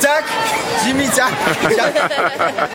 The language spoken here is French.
Jack Jimmy Jack